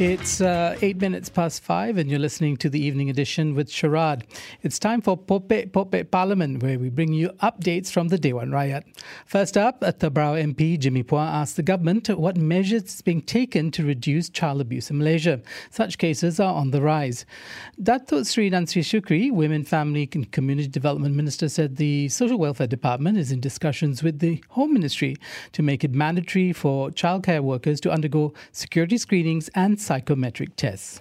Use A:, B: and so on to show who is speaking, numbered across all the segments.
A: It's uh, eight minutes past five, and you're listening to the evening edition with Sharad. It's time for Popek Popek Parlimen, where we bring you updates from the Dewan Rakyat. First up, Tebrau MP Jimmy Puah asked the government what measures is being taken to reduce child abuse in Malaysia. Such cases are on the rise. Datuk Sri Nancy Shukri, Women, Family and Community Development Minister, said the Social Welfare Department is in discussions with the Home Ministry to make it mandatory for childcare workers to undergo security screenings and psychometric tests.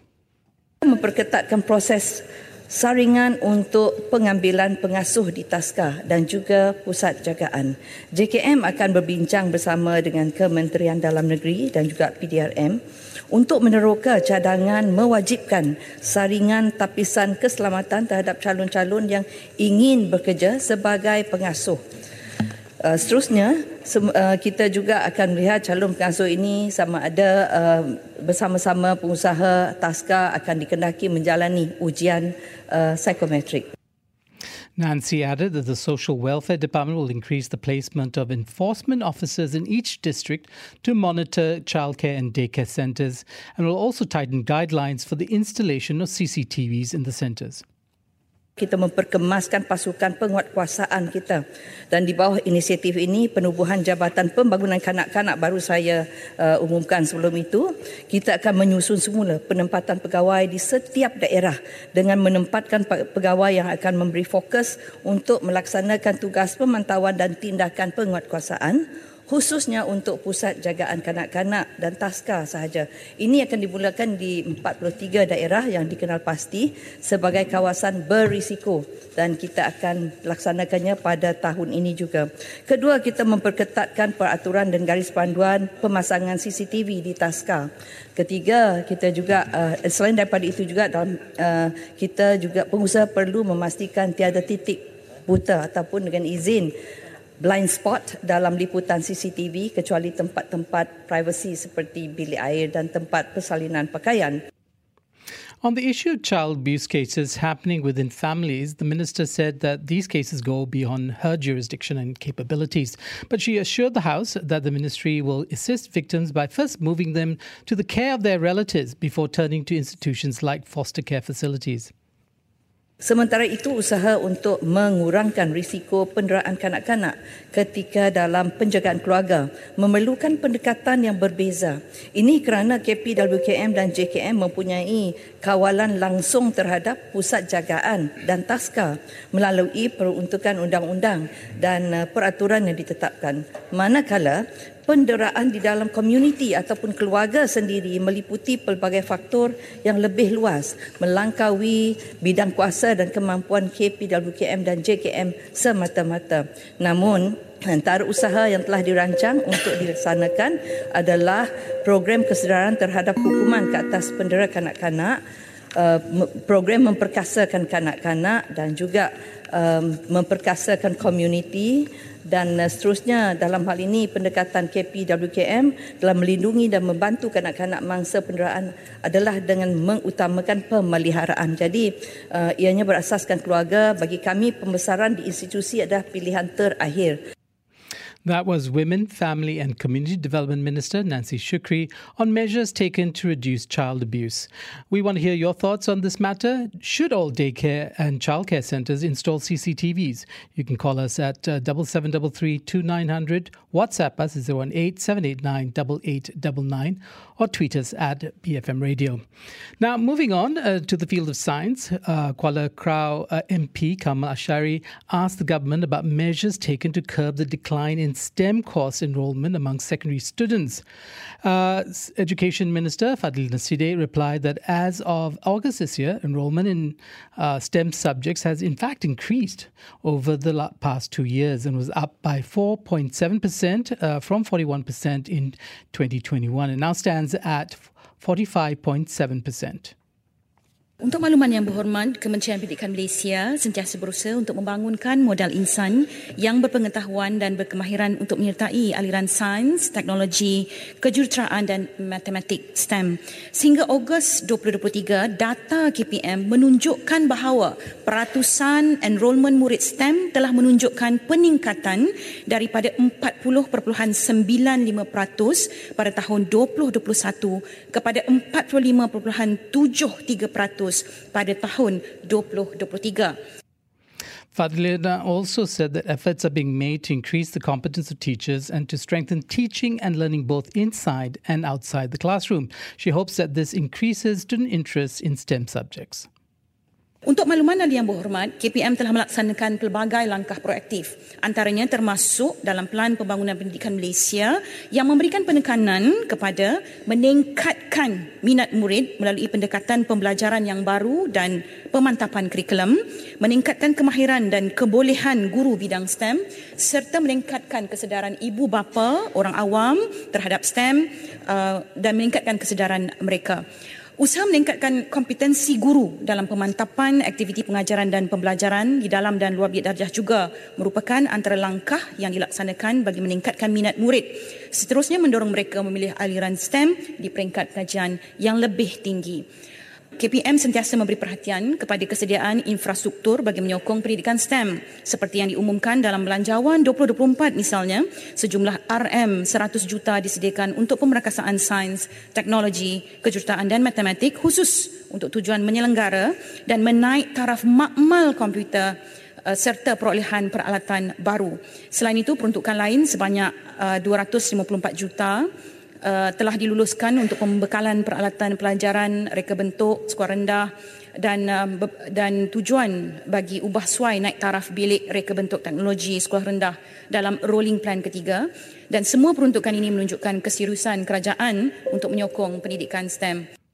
B: Memperketatkan proses saringan untuk pengambilan pengasuh di Taska dan juga pusat jagaan. JKM akan berbincang bersama dengan Kementerian Dalam Negeri dan juga PDRM untuk meneroka cadangan mewajibkan saringan tapisan keselamatan terhadap calon-calon yang ingin bekerja sebagai pengasuh. Uh, seterusnya uh, kita juga akan melihat calon pengasuh ini sama ada uh, bersama-sama pengusaha taska akan dikendaki menjalani ujian psikometrik.
A: Nancy added that the Social Welfare Department will increase the placement of enforcement officers in each district to monitor childcare and daycare centres and will also tighten guidelines for the installation of CCTVs in the centres.
B: Kita memperkemaskan pasukan penguatkuasaan kita. Dan di bawah inisiatif ini penubuhan Jabatan Pembangunan Kanak-kanak baru saya uh, umumkan sebelum itu kita akan menyusun semula penempatan pegawai di setiap daerah dengan menempatkan pegawai yang akan memberi fokus untuk melaksanakan tugas pemantauan dan tindakan penguatkuasaan khususnya untuk pusat jagaan kanak-kanak dan taska sahaja. Ini akan dimulakan di 43 daerah yang dikenal pasti sebagai kawasan berisiko dan kita akan laksanakannya pada tahun ini juga. Kedua, kita memperketatkan peraturan dan garis panduan pemasangan CCTV di taska. Ketiga, kita juga uh, selain daripada itu juga dalam uh, kita juga pengusaha perlu memastikan tiada titik buta ataupun dengan izin blind spot dalam liputan CCTV kecuali tempat-tempat privasi seperti bilik air dan tempat persalinan pakaian.
A: On the issue of child abuse cases happening within families, the minister said that these cases go beyond her jurisdiction and capabilities. But she assured the House that the ministry will assist victims by first moving them to the care of their relatives before turning to institutions like foster care facilities.
B: Sementara itu usaha untuk mengurangkan risiko penderaan kanak-kanak ketika dalam penjagaan keluarga memerlukan pendekatan yang berbeza. Ini kerana KPWKM dan JKM mempunyai kawalan langsung terhadap pusat jagaan dan taska melalui peruntukan undang-undang dan uh, peraturan yang ditetapkan. Manakala penderaan di dalam komuniti ataupun keluarga sendiri meliputi pelbagai faktor yang lebih luas melangkaui bidang kuasa dan kemampuan KPWKM dan JKM semata-mata. Namun, antara usaha yang telah dirancang untuk dilaksanakan adalah program kesedaran terhadap hukuman ke atas pendera kanak-kanak, uh, program memperkasakan kanak-kanak dan juga um, memperkasakan komuniti dan uh, seterusnya dalam hal ini pendekatan KPWKM dalam melindungi dan membantu kanak-kanak mangsa penderaan adalah dengan mengutamakan pemeliharaan. Jadi uh, ianya berasaskan keluarga bagi kami pembesaran di institusi adalah pilihan terakhir.
A: That was Women, Family and Community Development Minister Nancy Shukri on measures taken to reduce child abuse. We want to hear your thoughts on this matter. Should all daycare and childcare centres install CCTVs? You can call us at uh, 7733 WhatsApp us is 018 789 or tweet us at BFM Radio. Now, moving on uh, to the field of science, uh, Kuala Krau uh, MP Kamal Ashaari asked the government about measures taken to curb the decline in STEM course enrollment among secondary students. Uh, Education Minister Fadhlina Sidek replied that as of August this year, enrollment in uh, STEM subjects has in fact increased over the past two years and was up by 4.7% uh, from 41% in 2021 and now stands at 45.7%.
C: Untuk makluman yang berhormat, Kementerian Pendidikan Malaysia sentiasa berusaha untuk membangunkan modal insan yang berpengetahuan dan berkemahiran untuk menyertai aliran sains, teknologi, kejuruteraan dan matematik STEM. Sehingga Ogos 2023, data KPM menunjukkan bahawa peratusan enrolment murid STEM telah menunjukkan peningkatan daripada 40.95% pada tahun 2021 kepada 45.73% pada tahun 2023.
A: Fadhlina also said that efforts are being made to increase the competence of teachers and to strengthen teaching and learning both inside and outside the classroom. She hopes that this increases student interest in STEM subjects.
C: Untuk makluman yang berhormat, KPM telah melaksanakan pelbagai langkah proaktif. Antaranya termasuk dalam Pelan Pembangunan Pendidikan Malaysia yang memberikan penekanan kepada meningkatkan minat murid melalui pendekatan pembelajaran yang baru dan pemantapan kurikulum, meningkatkan kemahiran dan kebolehan guru bidang STEM serta meningkatkan kesedaran ibu bapa, orang awam terhadap STEM uh, dan meningkatkan kesedaran mereka. Usaha meningkatkan kompetensi guru dalam pemantapan aktiviti pengajaran dan pembelajaran di dalam dan luar bilik darjah juga merupakan antara langkah yang dilaksanakan bagi meningkatkan minat murid. Seterusnya mendorong mereka memilih aliran STEM di peringkat kajian yang lebih tinggi. KPM sentiasa memberi perhatian kepada kesediaan infrastruktur bagi menyokong pendidikan STEM seperti yang diumumkan dalam Belanjawan 2024 misalnya sejumlah RM 100 juta disediakan untuk pemerakasaan sains, teknologi, kejuruteraan dan matematik khusus untuk tujuan menyelenggara dan menaik taraf makmal komputer uh, serta perolehan peralatan baru. Selain itu peruntukan lain sebanyak uh, 254 juta uh, telah diluluskan untuk pembekalan peralatan pelajaran reka bentuk skor rendah dan uh, dan tujuan bagi ubah suai naik taraf bilik reka bentuk teknologi sekolah rendah dalam rolling plan ketiga dan semua peruntukan ini menunjukkan keseriusan kerajaan untuk menyokong pendidikan STEM.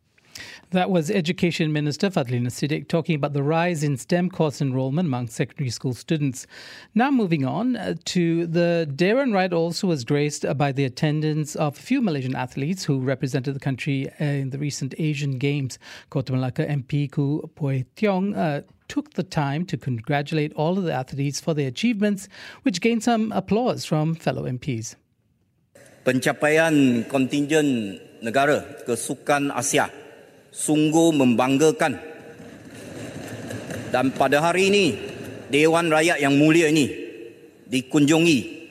A: That was Education Minister Fadhlina Sidek talking about the rise in STEM course enrollment among secondary school students. Now, moving on uh, to the Dewan Rakyat, also was graced by the attendance of a few Malaysian athletes who represented the country uh, in the recent Asian Games. Kota Melaka MP Khoo Poay Tiong uh, took the time to congratulate all of the athletes for their achievements, which gained some applause from fellow MPs.
D: Pencapaian kontingen negara ke Sukan Asia sungguh membanggakan. Dan pada hari ini, Dewan Rakyat yang mulia ini dikunjungi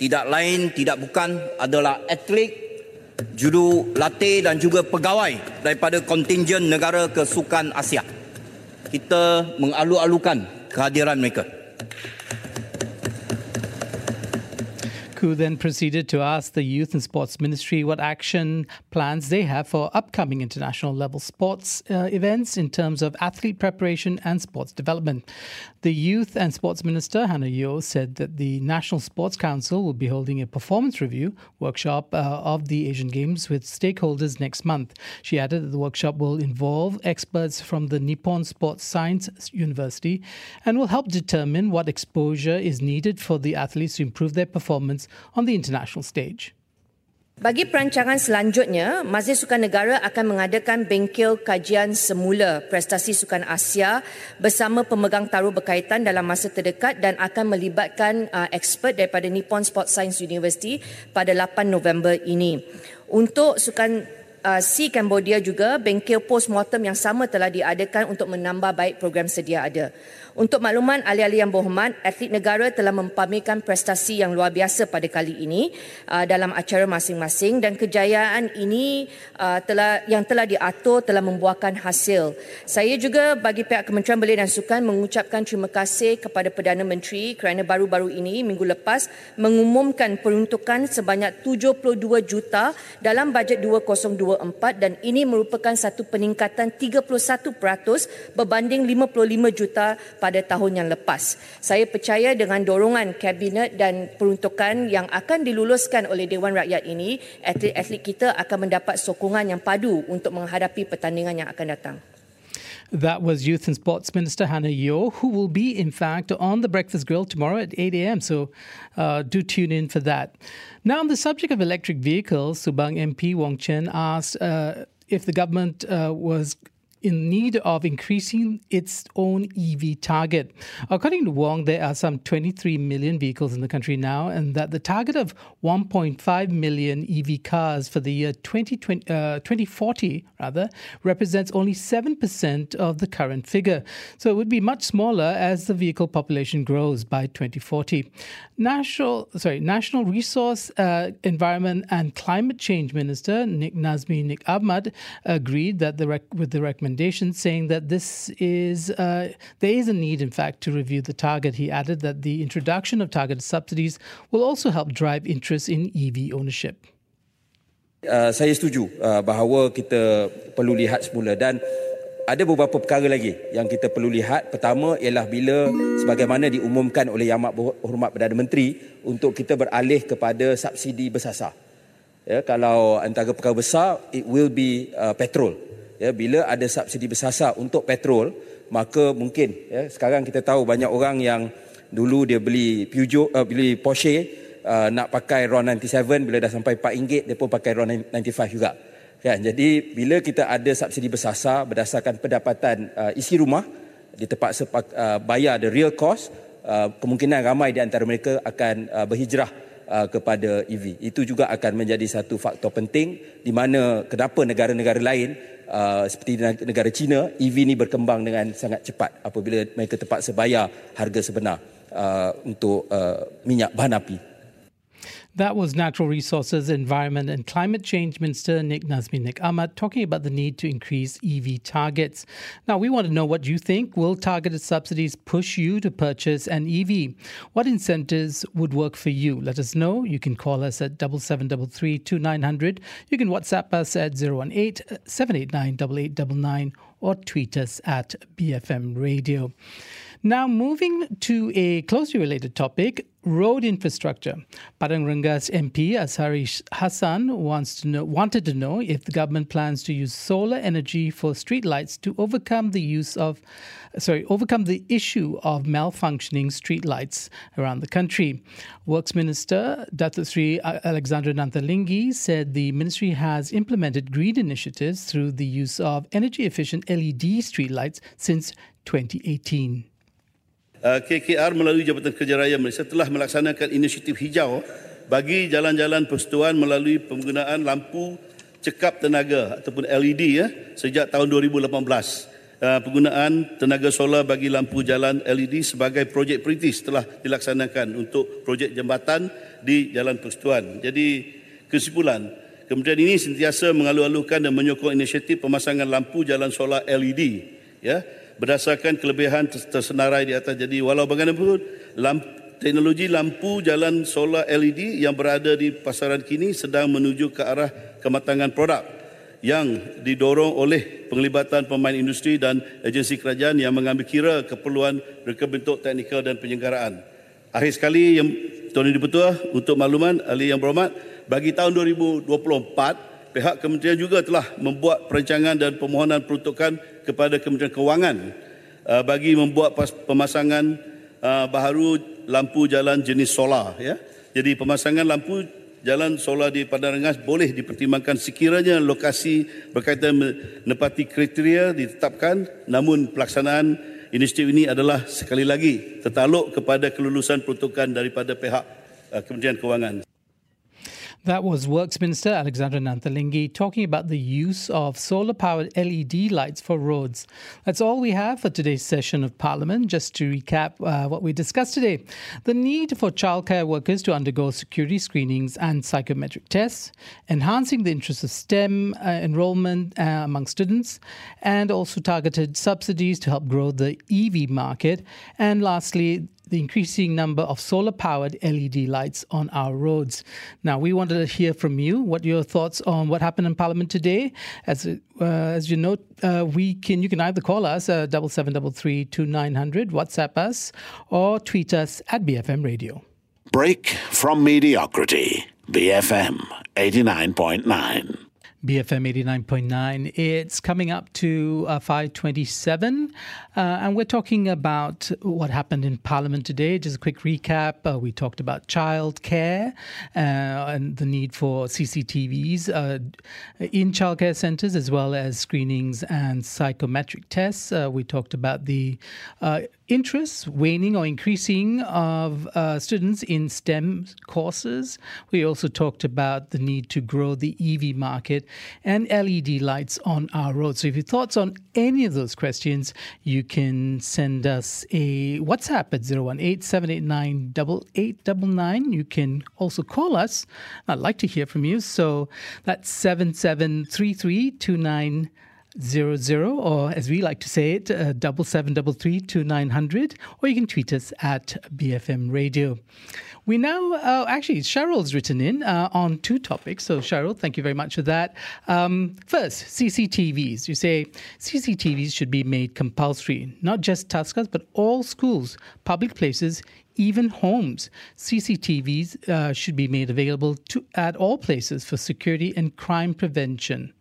D: tidak lain, tidak bukan adalah atlet, juru latih dan juga pegawai daripada kontingen negara kesukan Asia. Kita mengalu-alukan kehadiran mereka.
A: Who then proceeded to ask the Youth and Sports Ministry what action plans they have for upcoming international level sports uh, events in terms of athlete preparation and sports development. The Youth and Sports Minister, Hannah Yeo, said that the National Sports Council will be holding a performance review workshop uh, of the Asian Games with stakeholders next month. She added that the workshop will involve experts from the Nippon Sports Science University and will help determine what exposure is needed for the athletes to improve their performance on the international stage.
E: Bagi perancangan selanjutnya, Majlis Sukan Negara akan mengadakan bengkel kajian semula prestasi Sukan Asia bersama pemegang taruh berkaitan dalam masa terdekat dan akan melibatkan uh, expert daripada Nippon Sports Science University pada 8 November ini. Untuk Sukan uh, C Cambodia juga, bengkel post-mortem yang sama telah diadakan untuk menambah baik program sedia ada. Untuk makluman ahli-ahli yang berhormat, atlet negara telah mempamerkan prestasi yang luar biasa pada kali ini uh, dalam acara masing-masing dan kejayaan ini uh, telah yang telah diatur telah membuahkan hasil. Saya juga bagi pihak Kementerian Belia dan Sukan mengucapkan terima kasih kepada Perdana Menteri kerana baru-baru ini minggu lepas mengumumkan peruntukan sebanyak 72 juta dalam bajet 2024 dan ini merupakan satu peningkatan 31% berbanding 55 juta pada tahun yang lepas. Saya percaya dengan dorongan kabinet dan peruntukan yang akan diluluskan oleh Dewan Rakyat ini, atlet-atlet kita akan mendapat sokongan yang padu untuk menghadapi pertandingan yang akan datang.
A: That was Youth and Sports Minister Hannah Yeo, who will be, in fact, on the Breakfast Grill tomorrow at 8 a.m. So uh, do tune in for that. Now, on the subject of electric vehicles, Subang MP Wong Chen asked uh, if the government uh, was in need of increasing its own EV target. According to Wong, there are some 23 million vehicles in the country now, and that the target of 1.5 million EV cars for the year 2020, uh, 2040 rather represents only 7% of the current figure. So it would be much smaller as the vehicle population grows by 2040. National, sorry, National Resource, uh, Environment and Climate Change Minister Nik Nazmi Nik Ahmad agreed that the rec- with the recommendation, saying that this is uh, there is a need, in fact, to review the target. He added that the introduction of targeted subsidies will also help drive interest in EV ownership.
F: Uh, saya setuju uh, bahawa kita perlu lihat semula dan ada beberapa perkara lagi yang kita perlu lihat. Pertama ialah bila sebagaimana diumumkan oleh Yang Berhormat Perdana Menteri untuk kita beralih kepada subsidi bersasar. Ya, kalau antara perkara besar, it will be uh, petrol. Ya, bila ada subsidi bersasar untuk petrol, maka mungkin ya, sekarang kita tahu banyak orang yang dulu dia beli Peugeot, uh, beli Porsche, uh, nak pakai RON 97 bila dah sampai RM4 dia pun pakai RON 95 juga. Ya, jadi bila kita ada subsidi bersasar berdasarkan pendapatan uh, isi rumah dia terpaksa uh, bayar the real cost uh, kemungkinan ramai di antara mereka akan uh, berhijrah kepada EV. Itu juga akan menjadi satu faktor penting di mana kenapa negara-negara lain uh, seperti negara China EV ni berkembang dengan sangat cepat apabila mereka terpaksa bayar harga sebenar uh, untuk uh, minyak bahan api.
A: That was Natural Resources, Environment and Climate Change Minister Nik Nazmi Nik Ahmad talking about the need to increase EV targets. Now, we want to know what you think. Will targeted subsidies push you to purchase an EV? What incentives would work for you? Let us know. You can call us at 7733 You can WhatsApp us at 018 789 8899 or tweet us at BFM Radio. Now, moving to a closely related topic, road infrastructure. Padang Rengas MP Azhari Hassan wants to know, wanted to know if the government plans to use solar energy for streetlights to overcome the use of, sorry, overcome the issue of malfunctioning streetlights around the country. Works Minister Datuk Sri Alexander Nanta Linggi said the ministry has implemented green initiatives through the use of energy efficient LED streetlights since 2018.
G: KKR uh, melalui Jabatan Kerja Raya Malaysia telah melaksanakan inisiatif hijau bagi jalan-jalan persekutuan melalui penggunaan lampu cekap tenaga ataupun LED ya sejak tahun 2018. Uh, penggunaan tenaga solar bagi lampu jalan LED sebagai projek perintis telah dilaksanakan untuk projek jambatan di Jalan Persekutuan. Jadi kesimpulan, kementerian ini sentiasa mengalu-alukan dan menyokong inisiatif pemasangan lampu jalan solar LED ya berdasarkan kelebihan tersenarai di atas. Jadi walau bagaimanapun lampu, teknologi lampu jalan solar LED yang berada di pasaran kini sedang menuju ke arah kematangan produk yang didorong oleh penglibatan pemain industri dan agensi kerajaan yang mengambil kira keperluan reka bentuk teknikal dan penyelenggaraan. Akhir sekali yang Tuan Yang Dipertua untuk makluman ahli yang berhormat bagi tahun 2024 pihak kementerian juga telah membuat perancangan dan permohonan peruntukan kepada Kementerian Kewangan uh, bagi membuat pemasangan uh, baharu lampu jalan jenis solar ya. Jadi pemasangan lampu jalan solar di Padang Rengas boleh dipertimbangkan sekiranya lokasi berkaitan menepati kriteria ditetapkan namun pelaksanaan inisiatif ini adalah sekali lagi tertaluk kepada kelulusan peruntukan daripada pihak uh, Kementerian Kewangan.
A: That was Works Minister Alexander Nanta Linggi talking about the use of solar powered LED lights for roads. That's all we have for today's session of Parliament. Just to recap uh, what we discussed today the need for childcare workers to undergo security screenings and psychometric tests, enhancing the interest of STEM uh, enrollment uh, among students, and also targeted subsidies to help grow the EV market. And lastly, the increasing number of solar powered LED lights on our roads. Now, we wanted to hear from you what your thoughts on what happened in Parliament today. As uh, as you know, uh, we can you can either call us uh, double seven double three two nine hundred, WhatsApp us, or tweet us at BFM Radio.
H: Break from mediocrity. BFM eighty nine point nine.
A: BFM 89.9. It's coming up to uh, 527, uh, and we're talking about what happened in Parliament today. Just a quick recap. Uh, we talked about childcare uh, and the need for CCTVs uh, in childcare centres, as well as screenings and psychometric tests. Uh, we talked about the interest waning or increasing of uh, students in STEM courses. We also talked about the need to grow the EV market and LED lights on our roads. So, if you thoughts on any of those questions, you can send us a WhatsApp at 018 789 8899. You can also call us. I'd like to hear from you. So, that's 773329 zero zero, or as we like to say it, uh, double seven double three two nine hundred, or you can tweet us at BFM Radio. We now uh, actually Cheryl's written in uh, on two topics. So Cheryl, thank you very much for that. Um, first, CCTVs. You say CCTVs should be made compulsory, not just taskas, but all schools, public places, even homes. CCTVs uh, should be made available to, at all places for security and crime prevention.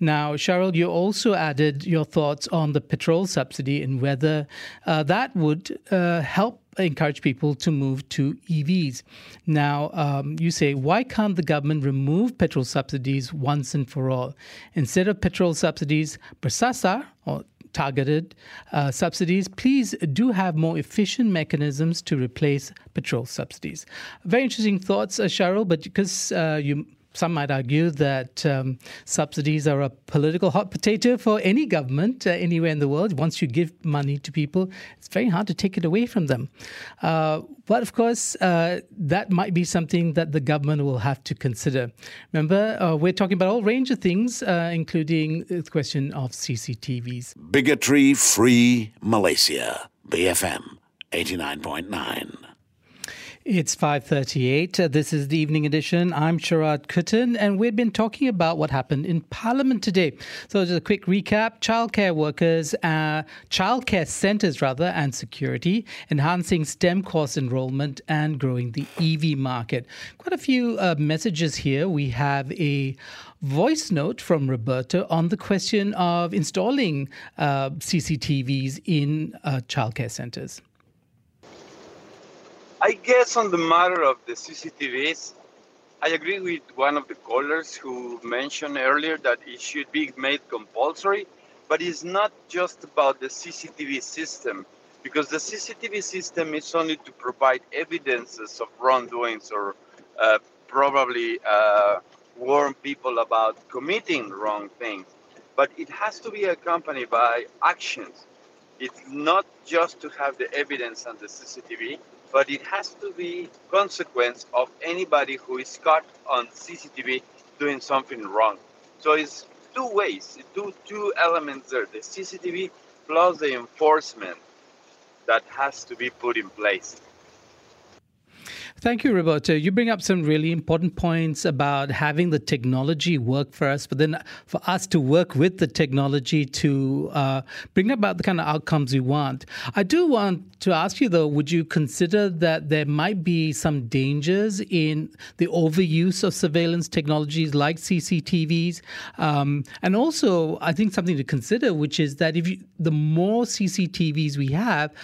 A: Now, Cheryl, you also added your thoughts on the petrol subsidy and whether uh, that would uh, help encourage people to move to EVs. Now, um, you say, why can't the government remove petrol subsidies once and for all? Instead of petrol subsidies, bersasar or targeted uh, subsidies, please do have more efficient mechanisms to replace petrol subsidies. Very interesting thoughts, uh, Cheryl, but because uh, you some might argue that um, subsidies are a political hot potato for any government uh, anywhere in the world. Once you give money to people, it's very hard to take it away from them. Uh, but of course, uh, that might be something that the government will have to consider. Remember, uh, we're talking about all range of things, uh, including the question of CCTVs.
H: Bigotry free Malaysia, BFM 89.9.
A: It's 5:38. Uh, this is the evening edition. I'm Sharad Kuttan and we've been talking about what happened in Parliament today. So just a quick recap, childcare workers, uh, childcare centres rather and security, enhancing STEM course enrollment and growing the EV market. Quite a few uh, messages here. We have a voice note from Roberta on the question of installing uh, CCTVs in uh, childcare centres.
I: I guess on the matter of the CCTVs, I agree with one of the callers who mentioned earlier that it should be made compulsory, but it's not just about the CCTV system, because the CCTV system is only to provide evidences of wrongdoings or uh, probably uh, warn people about committing wrong things. But it has to be accompanied by actions. It's not just to have the evidence on the CCTV, but it has to be consequence of anybody who is caught on CCTV doing something wrong. So it's two ways, two two elements there: the CCTV plus the enforcement that has to be put in place.
A: Thank you, Roberto. You bring up some really important points about having the technology work for us, but then for us to work with the technology to uh, bring about the kind of outcomes we want. I do want to ask you, though, would you consider that there might be some dangers in the overuse of surveillance technologies like CCTVs? Um, and also, I think something to consider, which is that if you, the more CCTVs we have,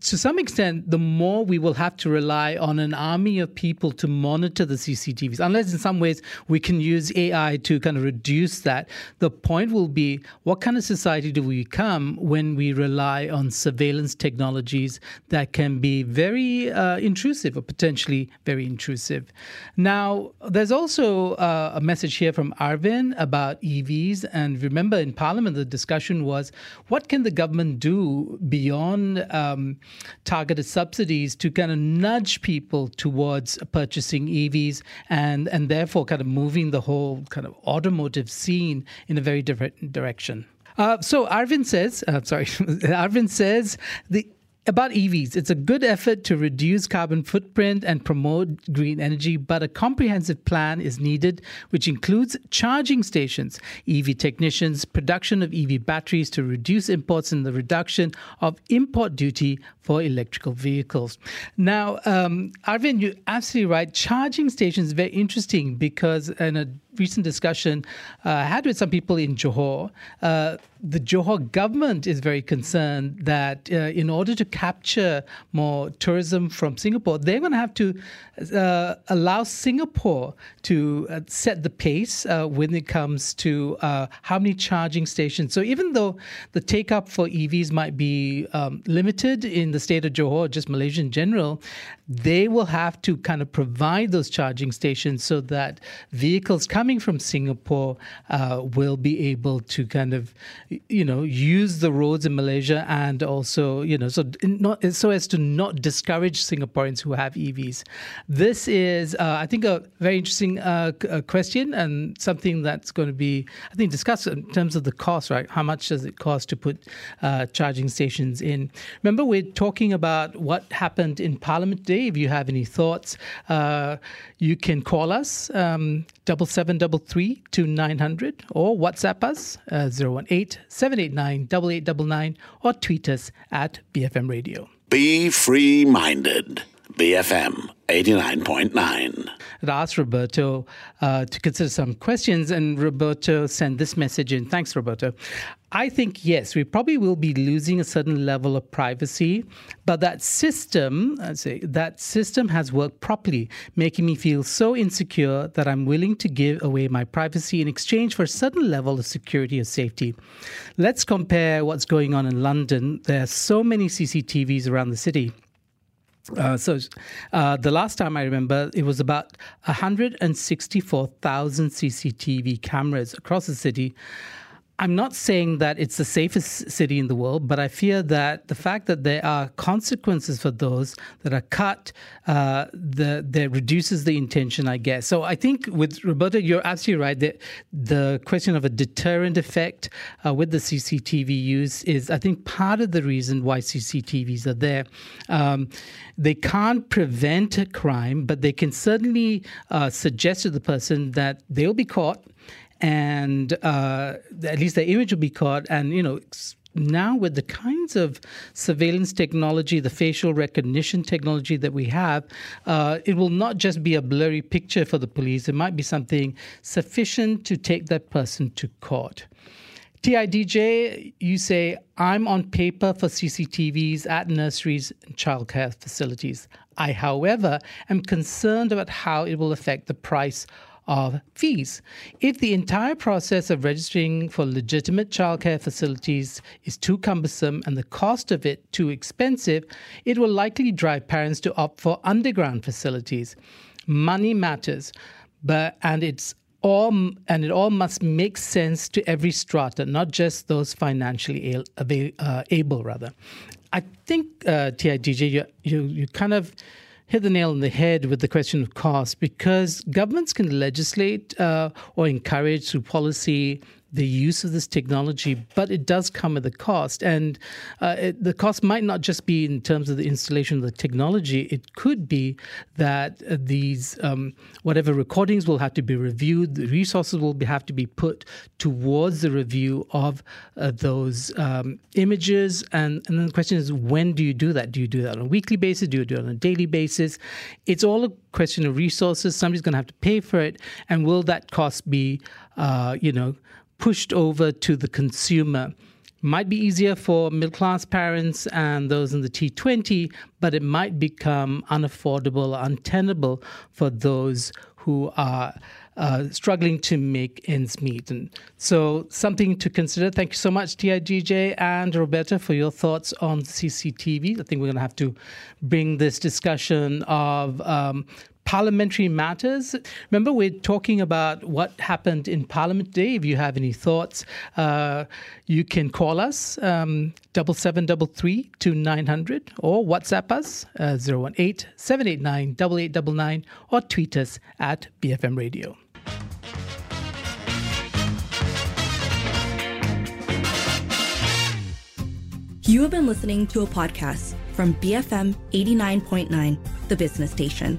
A: to some extent, the more we will have to rely on an army of people to monitor the CCTVs, unless in some ways we can use AI to kind of reduce that. The point will be what kind of society do we become when we rely on surveillance technologies that can be very uh, intrusive or potentially very intrusive? Now, there's also uh, a message here from Arvin about EVs. And remember, in Parliament, the discussion was what can the government do beyond? Um, targeted subsidies to kind of nudge people towards purchasing EVs and, and therefore kind of moving the whole kind of automotive scene in a very different direction. Uh, so Arvind says, uh, sorry, Arvind says the about EVs, it's a good effort to reduce carbon footprint and promote green energy, but a comprehensive plan is needed, which includes charging stations, EV technicians, production of EV batteries to reduce imports, and the reduction of import duty for electrical vehicles. Now, um, Arvind, you're absolutely right. Charging stations is very interesting because in a recent discussion uh, I had with some people in Johor. Uh, the Johor government is very concerned that uh, in order to capture more tourism from Singapore, they're going to have to allow Singapore to set the pace when it comes to how many charging stations. So even though the take up for EVs might be um, limited in the state of Johor, just Malaysia in general, they will have to kind of provide those charging stations so that vehicles coming from Singapore uh, will be able to kind of you know, use the roads in Malaysia and also, you know, so not so as to not discourage Singaporeans who have EVs. This is, uh, I think, a very interesting uh, uh, question and something that's going to be, I think, discussed in terms of the cost. Right? How much does it cost to put uh, charging stations in? Remember, we're talking about what happened in Parliament Day. If you have any thoughts, uh, you can call us um, double seven double three to nine hundred or WhatsApp us uh, zero one eight 789 8899 or tweet us at BFM Radio.
H: Be free minded. BFM 89.9.
A: I asked Roberto uh, to consider some questions, and Roberto sent this message in. Thanks, Roberto. I think, yes, we probably will be losing a certain level of privacy, but that system, I say, that system has worked properly, making me feel so insecure that I'm willing to give away my privacy in exchange for a certain level of security or safety. Let's compare what's going on in London. There are so many CCTVs around the city. Uh, so, uh, the last time I remember, it was about 164,000 CCTV cameras across the city. I'm not saying that it's the safest city in the world, but I fear that the fact that there are consequences for those that are cut, uh, the that reduces the intention, I guess. So I think with Roberta, you're absolutely right. That the question of a deterrent effect uh, with the CCTV use is, I think, part of the reason why CCTVs are there. Um, they can't prevent a crime, but they can certainly uh, suggest to the person that they'll be caught and uh, at least the image will be caught. And you know, now with the kinds of surveillance technology, the facial recognition technology that we have, uh, it will not just be a blurry picture for the police. It might be something sufficient to take that person to court. TIDJ, you say, I'm on paper for CCTVs at nurseries and childcare facilities. I, however, am concerned about how it will affect the price of fees. If the entire process of registering for legitimate childcare facilities is too cumbersome and the cost of it too expensive, it will likely drive parents to opt for underground facilities. Money matters, but and it's all and it all must make sense to every strata, not just those financially uh, able. Rather, I think uh, TIDJ, you, you you kind of hit the nail on the head with the question of cost because governments can legislate uh, or encourage through policy the use of this technology, but it does come at a cost. And uh, it, the cost might not just be in terms of the installation of the technology, it could be that uh, these, um, whatever recordings will have to be reviewed, the resources will be, have to be put towards the review of uh, those um, images. And, and then the question is, when do you do that? Do you do that on a weekly basis? Do you do it on a daily basis? It's all a question of resources. Somebody's going to have to pay for it. And will that cost be, uh, you know, pushed over to the consumer. Might be easier for middle class parents and those in the T20, but it might become unaffordable, untenable for those who are uh, struggling to make ends meet. And so, something to consider. Thank you so much, TIDJ and Roberta, for your thoughts on CCTV. I think we're going to have to bring this discussion of um, parliamentary matters. Remember, we're talking about what happened in Parliament today. If you have any thoughts, uh, you can call us um, double seven double three two nine hundred or WhatsApp us uh, zero one eight seven eight nine double eight double nine or tweet us at BFM Radio.
J: You have been listening to a podcast from BFM 89.9, the business station.